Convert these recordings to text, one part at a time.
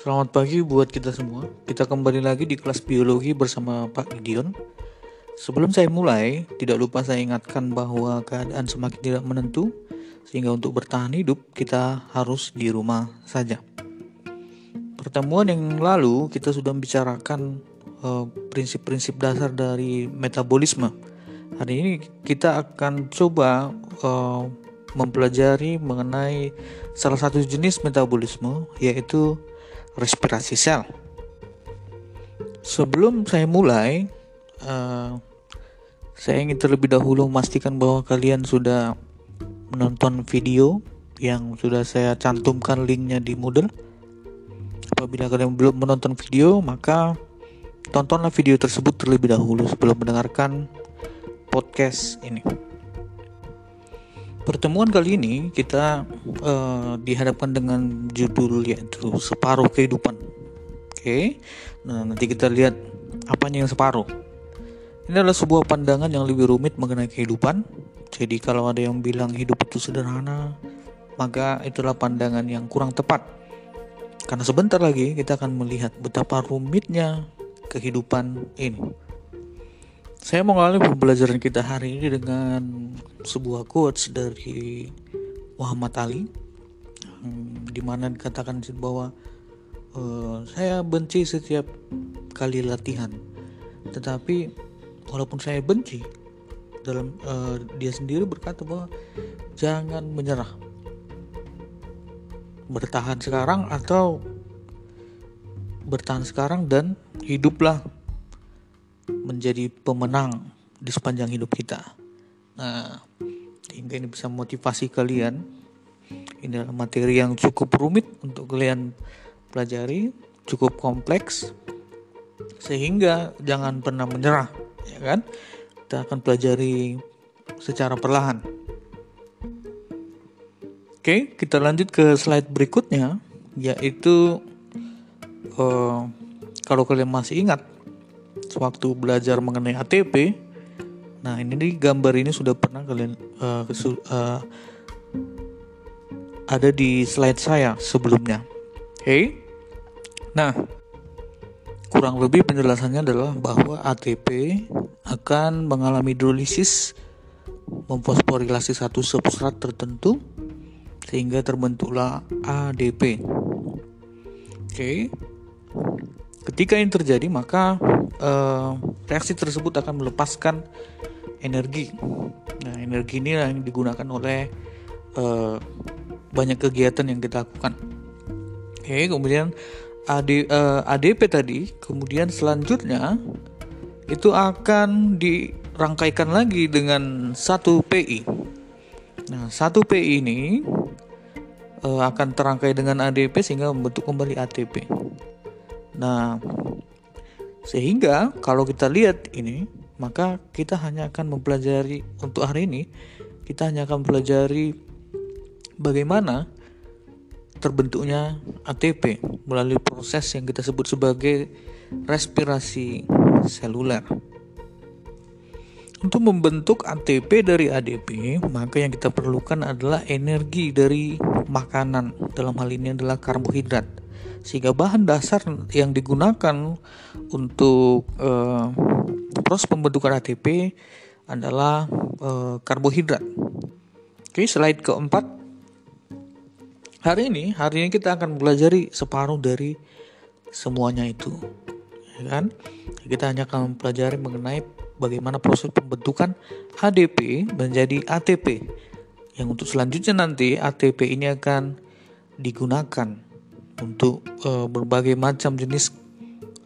Selamat pagi buat kita semua. Kita kembali lagi di kelas biologi bersama Pak Gideon. Sebelum saya mulai, tidak lupa saya ingatkan bahwa keadaan semakin tidak menentu, sehingga untuk bertahan hidup kita harus di rumah saja. Pertemuan yang lalu kita sudah membicarakan eh, prinsip-prinsip uh, dasar dari metabolisme. Hari ini kita akan coba uh, mempelajari mengenai salah satu jenis metabolisme yaitu respirasi sel. Sebelum saya mulai, uh, saya ingin terlebih dahulu memastikan bahwa kalian sudah menonton video yang sudah saya cantumkan linknya di Moodle. Apabila kalian belum menonton video, maka tontonlah video tersebut terlebih dahulu sebelum mendengarkan podcast ini. Pertemuan kali ini kita uh, dihadapkan dengan judul yaitu separuh kehidupan. Oke, okay? nah nanti kita lihat apa yang separuh. Ini adalah sebuah pandangan yang lebih rumit mengenai kehidupan. Jadi kalau ada yang bilang hidup itu sederhana, maka itulah pandangan yang kurang tepat. Karena sebentar lagi kita akan melihat betapa rumitnya kehidupan ini. Saya mau mengalami pembelajaran kita hari ini dengan sebuah quotes dari Muhammad Ali. Hmm, di mana dikatakan bahwa uh, saya benci setiap kali latihan. Tetapi walaupun saya benci dalam uh, dia sendiri berkata bahwa jangan menyerah. Bertahan sekarang atau bertahan sekarang dan hiduplah menjadi pemenang di sepanjang hidup kita. Nah, hingga ini bisa motivasi kalian. Ini adalah materi yang cukup rumit untuk kalian pelajari, cukup kompleks, sehingga jangan pernah menyerah, ya kan? Kita akan pelajari secara perlahan. Oke, kita lanjut ke slide berikutnya, yaitu uh, kalau kalian masih ingat sewaktu belajar mengenai ATP nah ini nih gambar ini sudah pernah kalian uh, uh, ada di slide saya sebelumnya oke okay? nah kurang lebih penjelasannya adalah bahwa ATP akan mengalami hidrolisis memfosforilasi satu substrat tertentu sehingga terbentuklah ADP oke okay. ketika ini terjadi maka uh, reaksi tersebut akan melepaskan energi. Nah, energi ini yang digunakan oleh uh, banyak kegiatan yang kita lakukan. Oke, kemudian AD, uh, eh, ADP tadi, kemudian selanjutnya itu akan dirangkaikan lagi dengan satu PI. Nah, satu PI ini akan terangkai dengan ADP sehingga membentuk kembali ATP. Nah, sehingga kalau kita lihat ini, maka kita hanya akan mempelajari untuk hari ini, kita hanya akan mempelajari bagaimana terbentuknya ATP melalui proses yang kita sebut sebagai respirasi seluler. Untuk membentuk ATP dari ADP, maka yang kita perlukan adalah energi dari makanan. Dalam hal ini adalah karbohidrat sehingga bahan dasar yang digunakan untuk uh, proses pembentukan ATP adalah uh, karbohidrat. Oke, slide keempat. Hari ini, hari ini kita akan belajar separuh dari semuanya itu, ya kan? Kita hanya akan mempelajari mengenai bagaimana proses pembentukan ADP menjadi ATP. Yang untuk selanjutnya nanti ATP ini akan digunakan untuk uh, berbagai macam jenis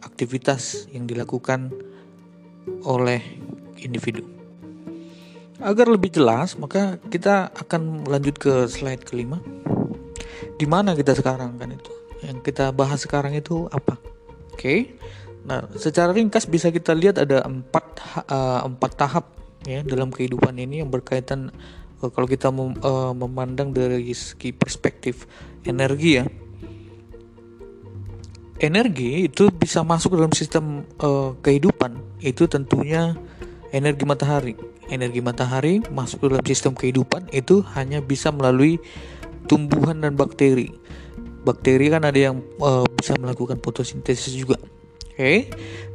aktivitas yang dilakukan oleh individu. Agar lebih jelas, maka kita akan lanjut ke slide kelima. Di mana kita sekarang kan itu? Yang kita bahas sekarang itu apa? Oke. Okay. Nah, secara ringkas bisa kita lihat ada empat uh, empat tahap ya dalam kehidupan ini yang berkaitan uh, kalau kita mem, uh, memandang dari segi perspektif energi ya energi itu bisa masuk dalam sistem uh, kehidupan itu tentunya energi matahari energi matahari masuk dalam sistem kehidupan itu hanya bisa melalui tumbuhan dan bakteri bakteri kan ada yang uh, bisa melakukan fotosintesis juga. Oke, okay?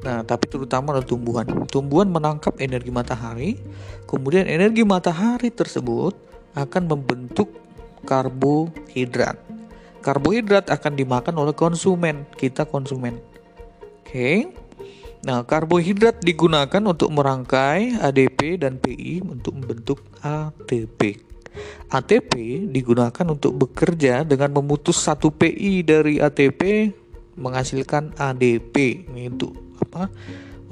nah tapi terutama adalah tumbuhan. Tumbuhan menangkap energi matahari, kemudian energi matahari tersebut akan membentuk karbohidrat. Karbohidrat akan dimakan oleh konsumen, kita konsumen. Oke, okay? nah karbohidrat digunakan untuk merangkai ADP dan PI untuk membentuk ATP. ATP digunakan untuk bekerja dengan memutus satu PI dari ATP menghasilkan ADP itu apa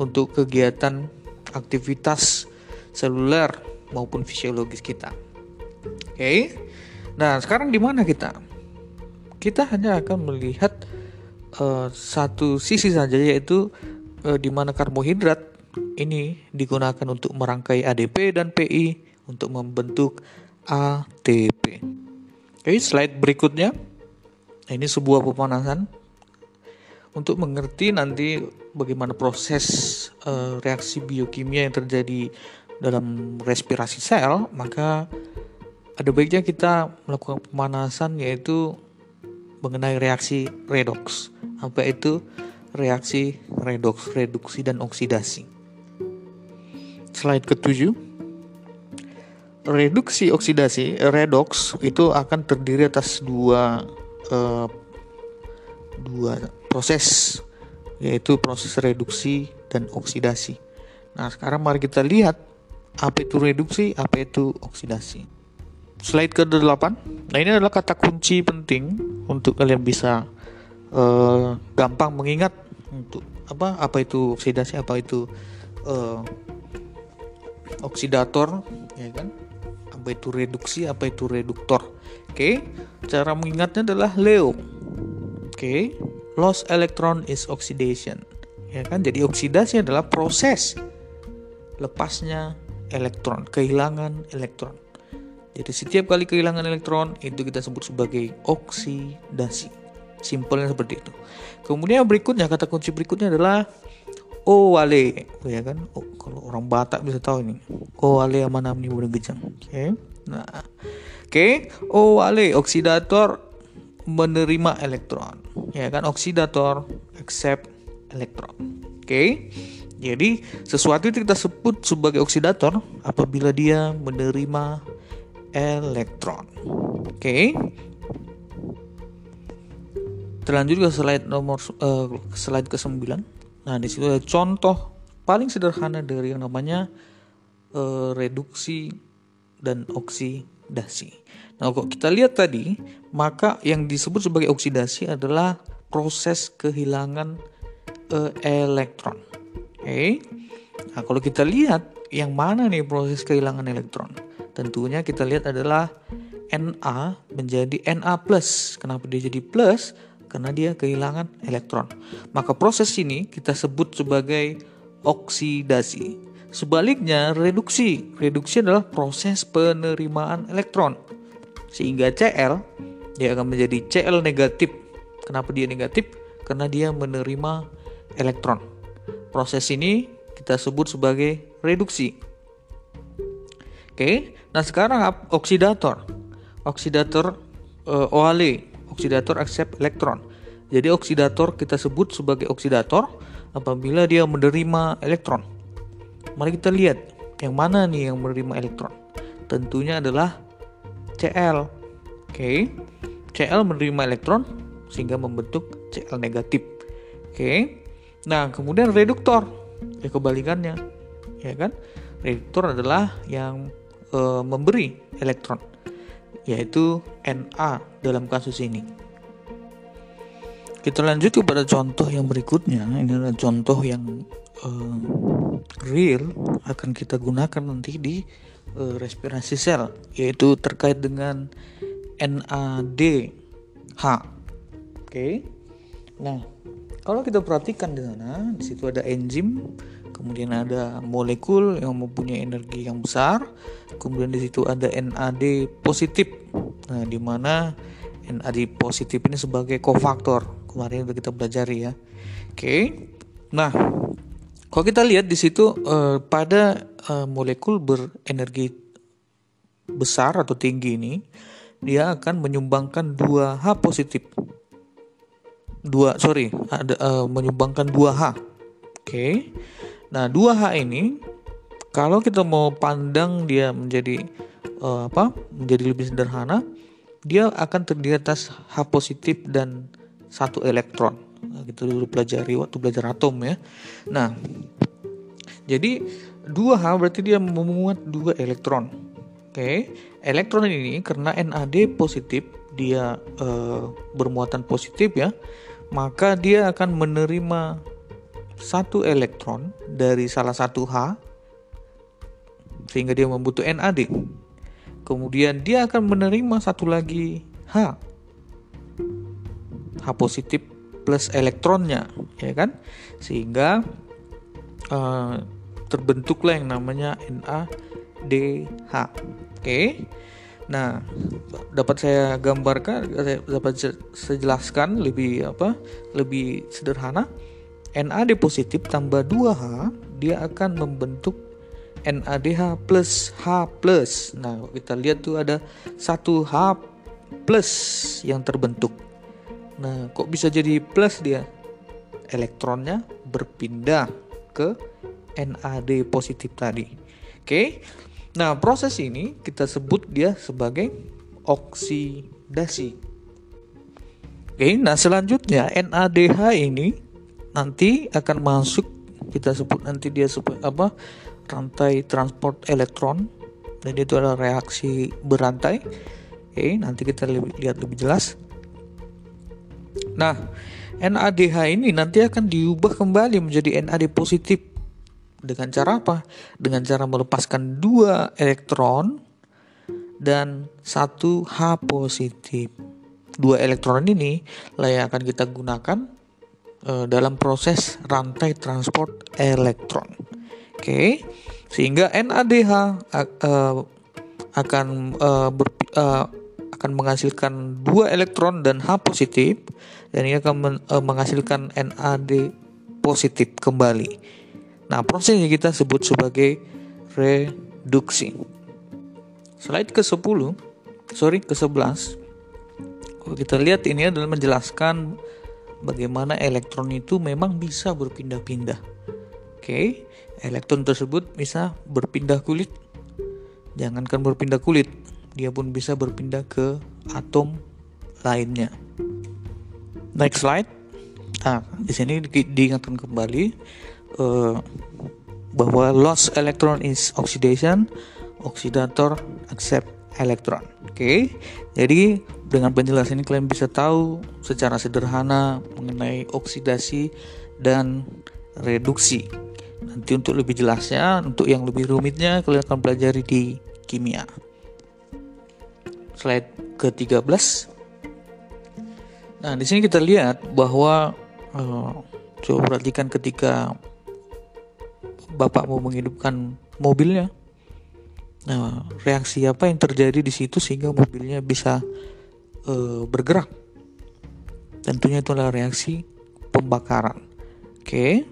untuk kegiatan aktivitas seluler maupun fisiologis kita. Oke. Okay? Nah, sekarang di mana kita? Kita hanya akan melihat uh, satu sisi saja yaitu uh, di mana karbohidrat ini digunakan untuk merangkai ADP dan PI untuk membentuk ATP. Oke, slide berikutnya. Nah, ini sebuah pemanasan untuk mengerti nanti bagaimana proses uh, reaksi biokimia yang terjadi dalam respirasi sel, maka ada baiknya kita melakukan pemanasan yaitu mengenai reaksi redox. Apa itu reaksi redox, reduksi dan oksidasi? Slide ketujuh. Reduksi oksidasi, redox itu akan terdiri atas dua uh, dua proses yaitu proses reduksi dan oksidasi. Nah, sekarang mari kita lihat apa itu reduksi, apa itu oksidasi. Slide ke-8. Nah, ini adalah kata kunci penting untuk kalian bisa uh, gampang mengingat untuk apa apa itu oksidasi, apa itu uh, oksidator, ya kan? Apa itu reduksi, apa itu reduktor. Oke, cara mengingatnya adalah Leo. Oke, loss electron is oxidation. Ya kan? Jadi oksidasi adalah proses lepasnya elektron, kehilangan elektron. Jadi setiap kali kehilangan elektron itu kita sebut sebagai oksidasi. Simpelnya seperti itu. Kemudian berikutnya kata kunci berikutnya adalah Owale, ya kan? Oh, kalau orang Batak bisa tahu ini. Owale mana nih udah gejang. Oke. Okay. Nah, oke. Okay. Owale oksidator menerima elektron ya kan oksidator accept elektron oke okay? jadi sesuatu itu kita sebut sebagai oksidator apabila dia menerima elektron oke okay? terlanjut ke slide nomor uh, slide ke 9 nah di situ ada contoh paling sederhana dari yang namanya uh, reduksi dan oksidasi Nah, kalau kita lihat tadi, maka yang disebut sebagai oksidasi adalah proses kehilangan uh, elektron. Oke. Okay? Nah, kalau kita lihat yang mana nih proses kehilangan elektron? Tentunya kita lihat adalah Na menjadi Na+. Kenapa dia jadi plus? Karena dia kehilangan elektron. Maka proses ini kita sebut sebagai oksidasi. Sebaliknya, reduksi. Reduksi adalah proses penerimaan elektron sehingga Cl dia akan menjadi Cl negatif. Kenapa dia negatif? Karena dia menerima elektron. Proses ini kita sebut sebagai reduksi. Oke, nah sekarang oksidator. Oksidator uh, oksidator accept elektron. Jadi oksidator kita sebut sebagai oksidator apabila dia menerima elektron. Mari kita lihat yang mana nih yang menerima elektron. Tentunya adalah Cl. Oke. Cl menerima elektron sehingga membentuk Cl negatif. Oke. Nah, kemudian reduktor. Ya kebalikannya. Ya kan? Reduktor adalah yang e, memberi elektron yaitu Na dalam kasus ini. Kita lanjut kepada contoh yang berikutnya. Ini adalah contoh yang uh, real akan kita gunakan nanti di uh, respirasi sel yaitu terkait dengan NADH. Oke. Okay. Nah, kalau kita perhatikan di sana, di situ ada enzim, kemudian ada molekul yang mempunyai energi yang besar, kemudian di situ ada NAD positif. Nah, di mana NAD positif ini sebagai kofaktor. Kemarin kita belajar ya. Oke. Nah, kalau kita lihat di situ uh, pada uh, molekul berenergi besar atau tinggi ini, dia akan menyumbangkan dua H positif. dua sorry ada uh, menyumbangkan 2H. Oke. Okay. Nah, 2H ini kalau kita mau pandang dia menjadi uh, apa? menjadi lebih sederhana, dia akan terdiri atas H positif dan satu elektron. Nah, kita dulu pelajari waktu belajar atom ya. Nah, jadi 2H berarti dia memuat dua elektron. Oke, okay. elektron ini karena NAD positif dia uh, bermuatan positif ya maka dia akan menerima satu elektron dari salah satu H sehingga dia membutuhkan NAD. Kemudian dia akan menerima satu lagi H. H positif plus elektronnya, ya kan? Sehingga uh, terbentuklah yang namanya NADH. Oke. Okay? Nah, dapat saya gambarkan, dapat saya jelaskan lebih apa? Lebih sederhana. NAD positif tambah 2H dia akan membentuk NADH plus H plus. Nah, kita lihat tuh ada satu H plus yang terbentuk. Nah, kok bisa jadi plus dia? Elektronnya berpindah ke NAD positif tadi. Oke. Nah, proses ini kita sebut dia sebagai oksidasi. Oke, nah selanjutnya NADH ini nanti akan masuk kita sebut nanti dia sebut apa rantai transport elektron dan itu adalah reaksi berantai. Oke, nanti kita lihat lebih jelas. Nah, NADH ini nanti akan diubah kembali menjadi NAD positif dengan cara apa? Dengan cara melepaskan dua elektron dan satu H positif. Dua elektron ini lah yang akan kita gunakan uh, dalam proses rantai transport elektron. Oke, sehingga NADH uh, akan uh, akan menghasilkan dua elektron dan H positif dan ini akan men, menghasilkan NAD positif kembali. Nah, proses yang kita sebut sebagai reduksi. Slide ke-10, sorry ke-11. Kalau kita lihat ini adalah menjelaskan bagaimana elektron itu memang bisa berpindah-pindah. Oke, elektron tersebut bisa berpindah kulit. Jangankan berpindah kulit, dia pun bisa berpindah ke atom lainnya. Next slide. Nah, di sini di diingatkan kembali uh, bahwa loss electron is oxidation, oxidator accept electron. Oke, jadi dengan penjelasan ini kalian bisa tahu secara sederhana mengenai oksidasi dan reduksi. Nanti untuk lebih jelasnya, untuk yang lebih rumitnya kalian akan pelajari di kimia. Slide ke-13. Nah, di sini kita lihat bahwa uh, coba perhatikan ketika bapak mau menghidupkan mobilnya. Nah, reaksi apa yang terjadi di situ sehingga mobilnya bisa e, bergerak? Tentunya itu adalah reaksi pembakaran. Oke.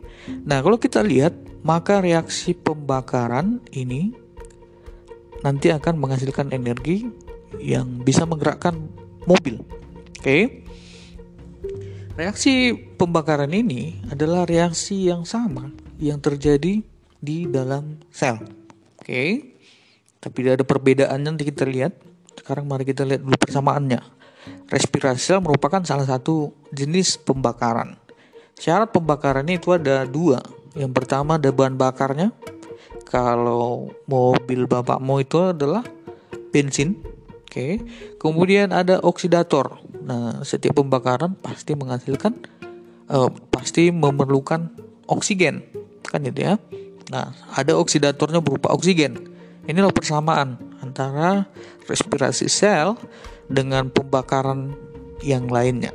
Nah, kalau kita lihat, maka reaksi pembakaran ini nanti akan menghasilkan energi yang bisa menggerakkan mobil. Oke. Reaksi pembakaran ini adalah reaksi yang sama yang terjadi di dalam sel. Oke. Okay. Tapi ada perbedaan nanti kita lihat. Sekarang mari kita lihat dulu persamaannya. Respirasi merupakan salah satu jenis pembakaran. Syarat pembakarannya itu ada dua. Yang pertama ada bahan bakarnya. Kalau mobil bapakmu itu adalah bensin. Oke. Kemudian ada oksidator. Nah, setiap pembakaran pasti menghasilkan uh, pasti memerlukan oksigen. Kan itu ya. Nah, ada oksidatornya berupa oksigen. Inilah persamaan antara respirasi sel dengan pembakaran yang lainnya.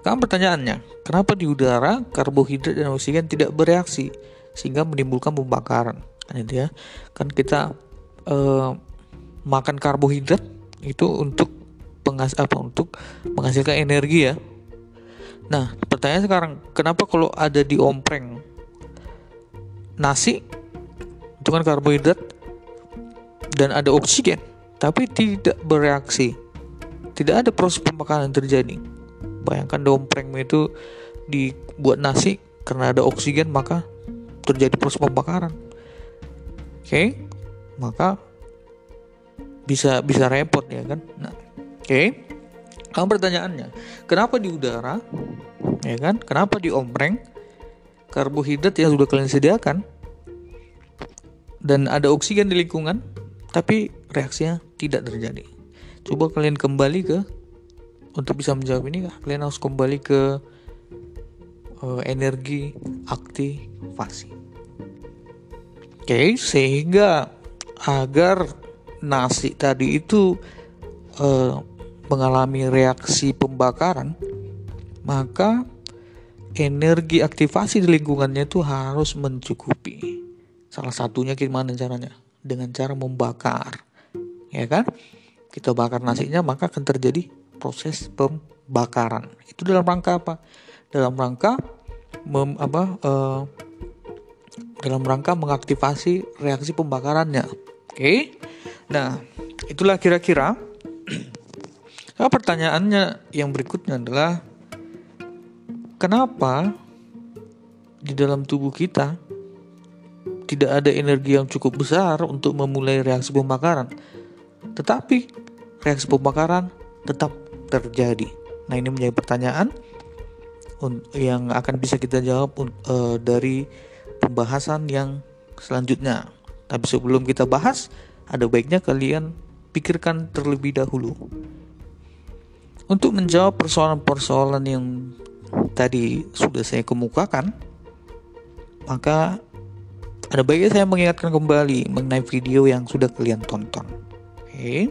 Sekarang pertanyaannya, kenapa di udara karbohidrat dan oksigen tidak bereaksi sehingga menimbulkan pembakaran? Kan ya. Kan kita eh, makan karbohidrat itu untuk pengas apa untuk menghasilkan energi ya. Nah, pertanyaan sekarang, kenapa kalau ada di ompreng nasi kan karbohidrat dan ada oksigen tapi tidak bereaksi tidak ada proses pembakaran terjadi bayangkan dompreng itu dibuat nasi karena ada oksigen maka terjadi proses pembakaran oke okay? maka bisa bisa repot ya kan nah oke okay? Kalau pertanyaannya, kenapa di udara, ya kan? Kenapa di ompreng karbohidrat yang sudah kalian sediakan dan ada oksigen di lingkungan, tapi reaksinya tidak terjadi. Coba kalian kembali ke untuk bisa menjawab ini, kalian harus kembali ke uh, energi aktivasi. Oke, okay, sehingga agar nasi tadi itu uh, mengalami reaksi pembakaran, maka energi aktivasi di lingkungannya itu harus mencukupi. Salah satunya gimana caranya? Dengan cara membakar. Ya kan? Kita bakar nasinya maka akan terjadi proses pembakaran. Itu dalam rangka apa? Dalam rangka mem, apa uh, dalam rangka mengaktifasi reaksi pembakarannya. Oke. Okay? Nah, itulah kira-kira Nah, pertanyaannya yang berikutnya adalah kenapa di dalam tubuh kita tidak ada energi yang cukup besar untuk memulai reaksi pembakaran, tetapi reaksi pembakaran tetap terjadi. Nah, ini menjadi pertanyaan yang akan bisa kita jawab uh, dari pembahasan yang selanjutnya. Tapi sebelum kita bahas, ada baiknya kalian pikirkan terlebih dahulu untuk menjawab persoalan-persoalan yang tadi sudah saya kemukakan, maka ada baiknya saya mengingatkan kembali mengenai video yang sudah kalian tonton. Oke.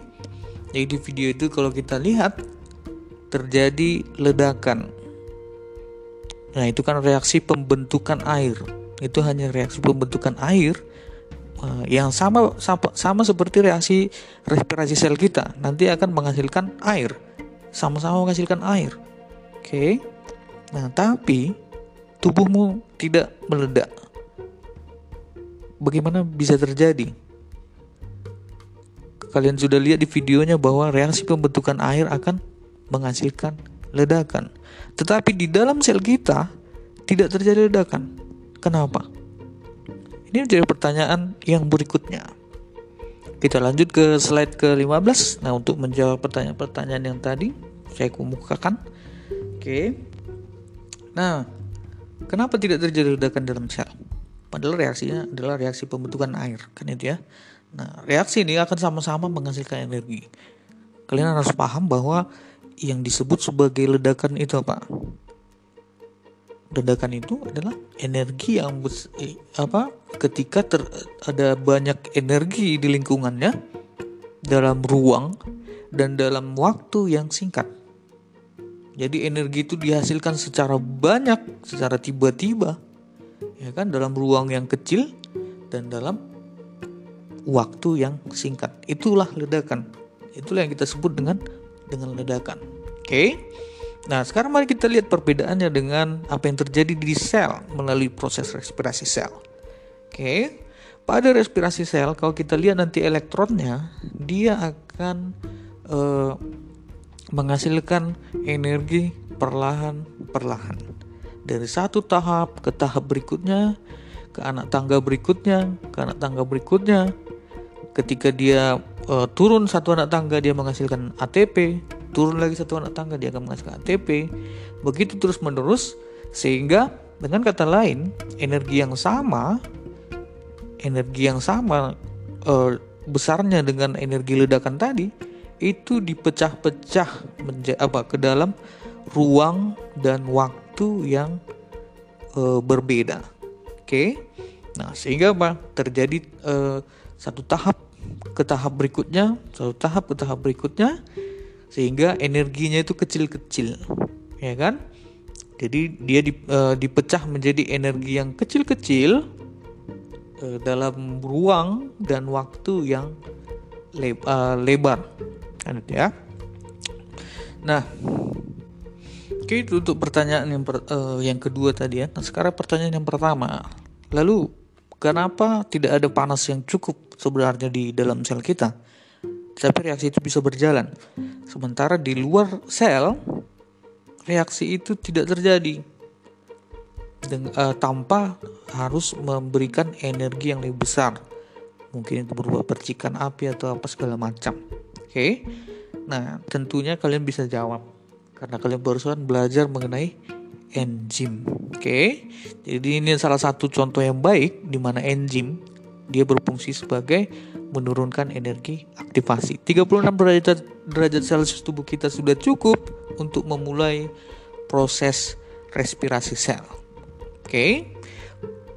Jadi di video itu kalau kita lihat terjadi ledakan. Nah, itu kan reaksi pembentukan air. Itu hanya reaksi pembentukan air eh, yang sama, sama sama seperti reaksi respirasi sel kita. Nanti akan menghasilkan air sama-sama menghasilkan air. Oke. Nah, tapi tubuhmu tidak meledak. Bagaimana bisa terjadi? Kalian sudah lihat di videonya bahwa reaksi pembentukan air akan menghasilkan ledakan. Tetapi di dalam sel kita tidak terjadi ledakan. Kenapa? Ini menjadi pertanyaan yang berikutnya. Kita lanjut ke slide ke-15. Nah, untuk menjawab pertanyaan-pertanyaan yang tadi saya kemukakan. Oke. Nah, kenapa tidak terjadi ledakan dalam sel? Padahal reaksinya adalah reaksi pembentukan air, kan itu ya. Nah, reaksi ini akan sama-sama menghasilkan energi. Kalian harus paham bahwa yang disebut sebagai ledakan itu apa? ledakan itu adalah energi yang eh, apa ketika ter, ada banyak energi di lingkungannya dalam ruang dan dalam waktu yang singkat. Jadi energi itu dihasilkan secara banyak, secara tiba-tiba, ya kan dalam ruang yang kecil dan dalam waktu yang singkat. Itulah ledakan. Itulah yang kita sebut dengan dengan ledakan. Oke. Okay? Nah, sekarang mari kita lihat perbedaannya dengan apa yang terjadi di sel melalui proses respirasi sel. Oke, pada respirasi sel, kalau kita lihat nanti elektronnya, dia akan uh, menghasilkan energi perlahan-perlahan dari satu tahap ke tahap berikutnya, ke anak tangga berikutnya, ke anak tangga berikutnya. Ketika dia uh, turun satu anak tangga, dia menghasilkan ATP, turun lagi satu anak tangga dia akan menghasilkan ATP begitu terus menerus sehingga dengan kata lain energi yang sama energi yang sama e, besarnya dengan energi ledakan tadi itu dipecah-pecah ke dalam ruang dan waktu yang e, berbeda. Oke? Okay? nah sehingga apa? Terjadi e, satu tahap ke tahap berikutnya satu tahap ke tahap berikutnya sehingga energinya itu kecil-kecil. Ya kan? Jadi dia uh, dipecah menjadi energi yang kecil-kecil uh, dalam ruang dan waktu yang le lebar. Kan ya. Nah oke itu untuk pertanyaan yang per, uh, yang kedua tadi ya. Nah sekarang pertanyaan yang pertama. Lalu kenapa tidak ada panas yang cukup sebenarnya di dalam sel kita? Tapi reaksi itu bisa berjalan. Sementara di luar sel, reaksi itu tidak terjadi. Deng, uh, tanpa harus memberikan energi yang lebih besar. Mungkin itu berupa percikan api atau apa segala macam. Oke? Nah tentunya kalian bisa jawab karena kalian barusan belajar mengenai enzim oke okay? jadi ini salah satu contoh yang baik di mana enzim dia berfungsi sebagai menurunkan energi aktivasi 36 derajat derajat celcius tubuh kita sudah cukup untuk memulai proses respirasi sel oke okay?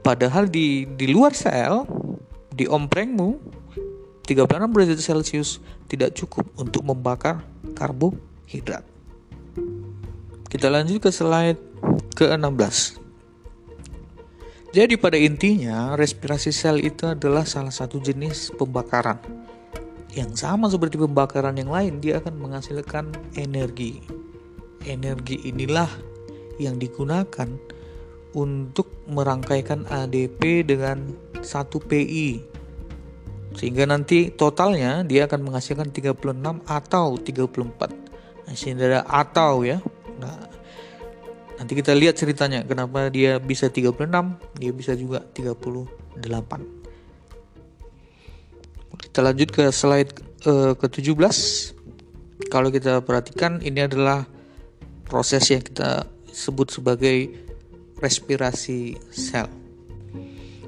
padahal di di luar sel di omprengmu 36 derajat Celcius tidak cukup untuk membakar karbohidrat. Kita lanjut ke slide ke-16. Jadi pada intinya respirasi sel itu adalah salah satu jenis pembakaran yang sama seperti pembakaran yang lain dia akan menghasilkan energi. Energi inilah yang digunakan untuk merangkaikan ADP dengan 1 PI sehingga nanti totalnya dia akan menghasilkan 36 atau 34 nah, sini ada atau ya nah, nanti kita lihat ceritanya kenapa dia bisa 36 dia bisa juga 38 kita lanjut ke slide uh, ke-17 kalau kita perhatikan ini adalah proses yang kita sebut sebagai respirasi sel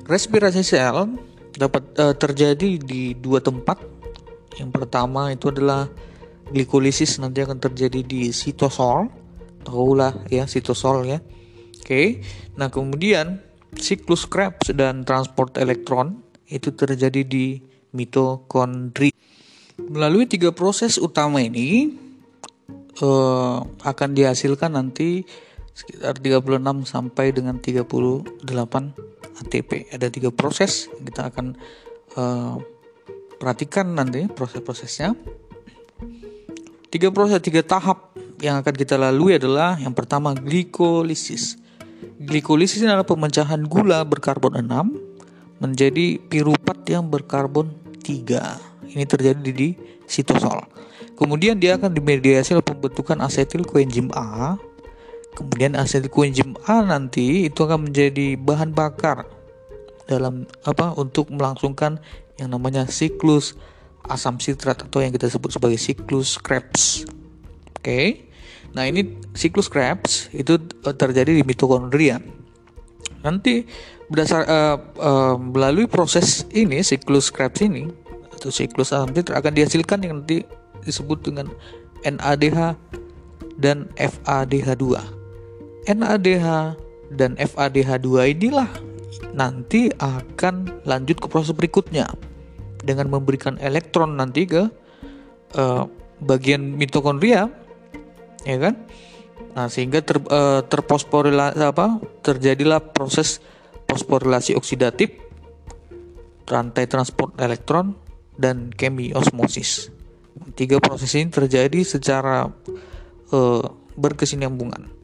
respirasi sel dapat uh, terjadi di dua tempat. Yang pertama itu adalah glikolisis nanti akan terjadi di sitosol. Tahulah ya sitosol ya. Oke. Okay. Nah, kemudian siklus Krebs dan transport elektron itu terjadi di mitokondri. Melalui tiga proses utama ini uh, akan dihasilkan nanti sekitar 36 sampai dengan 38 ATP. Ada tiga proses kita akan uh, perhatikan nanti proses-prosesnya. Tiga proses, tiga tahap yang akan kita lalui adalah yang pertama glikolisis. Glikolisis adalah pemecahan gula berkarbon 6 menjadi pirupat yang berkarbon 3. Ini terjadi di sitosol. Kemudian dia akan dimediasi oleh pembentukan asetil koenzim A Kemudian asetil koenzim A nanti itu akan menjadi bahan bakar dalam apa untuk melangsungkan yang namanya siklus asam sitrat atau yang kita sebut sebagai siklus Krebs. Oke. Okay? Nah, ini siklus Krebs itu eh, terjadi di mitokondria. Nanti berdasar uh, uh, melalui proses ini siklus Krebs ini atau siklus asam sitrat akan dihasilkan yang nanti disebut dengan NADH dan FADH2. NADH dan FADH2 inilah nanti akan lanjut ke proses berikutnya dengan memberikan elektron nanti ke uh, bagian mitokondria ya kan? Nah sehingga ter, uh, terfosforilasi apa terjadilah proses fosforilasi oksidatif rantai transport elektron dan kemiosmosis tiga proses ini terjadi secara uh, berkesinambungan.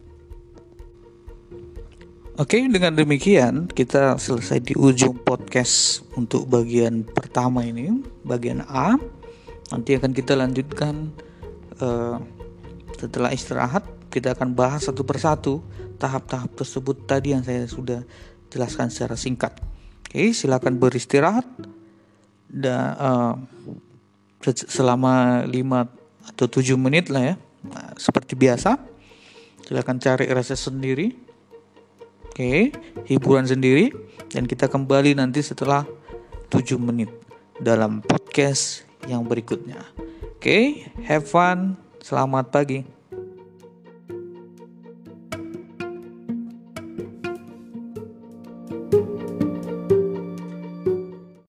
Oke, dengan demikian kita selesai di ujung podcast untuk bagian pertama ini, bagian A. Nanti akan kita lanjutkan uh, setelah istirahat. Kita akan bahas satu persatu tahap-tahap tersebut tadi yang saya sudah jelaskan secara singkat. Oke, silakan beristirahat dan uh, selama 5 atau 7 menit lah ya. Nah, seperti biasa, silakan cari rasa sendiri Oke, hiburan sendiri dan kita kembali nanti setelah 7 menit dalam podcast yang berikutnya. Oke, have fun. Selamat pagi.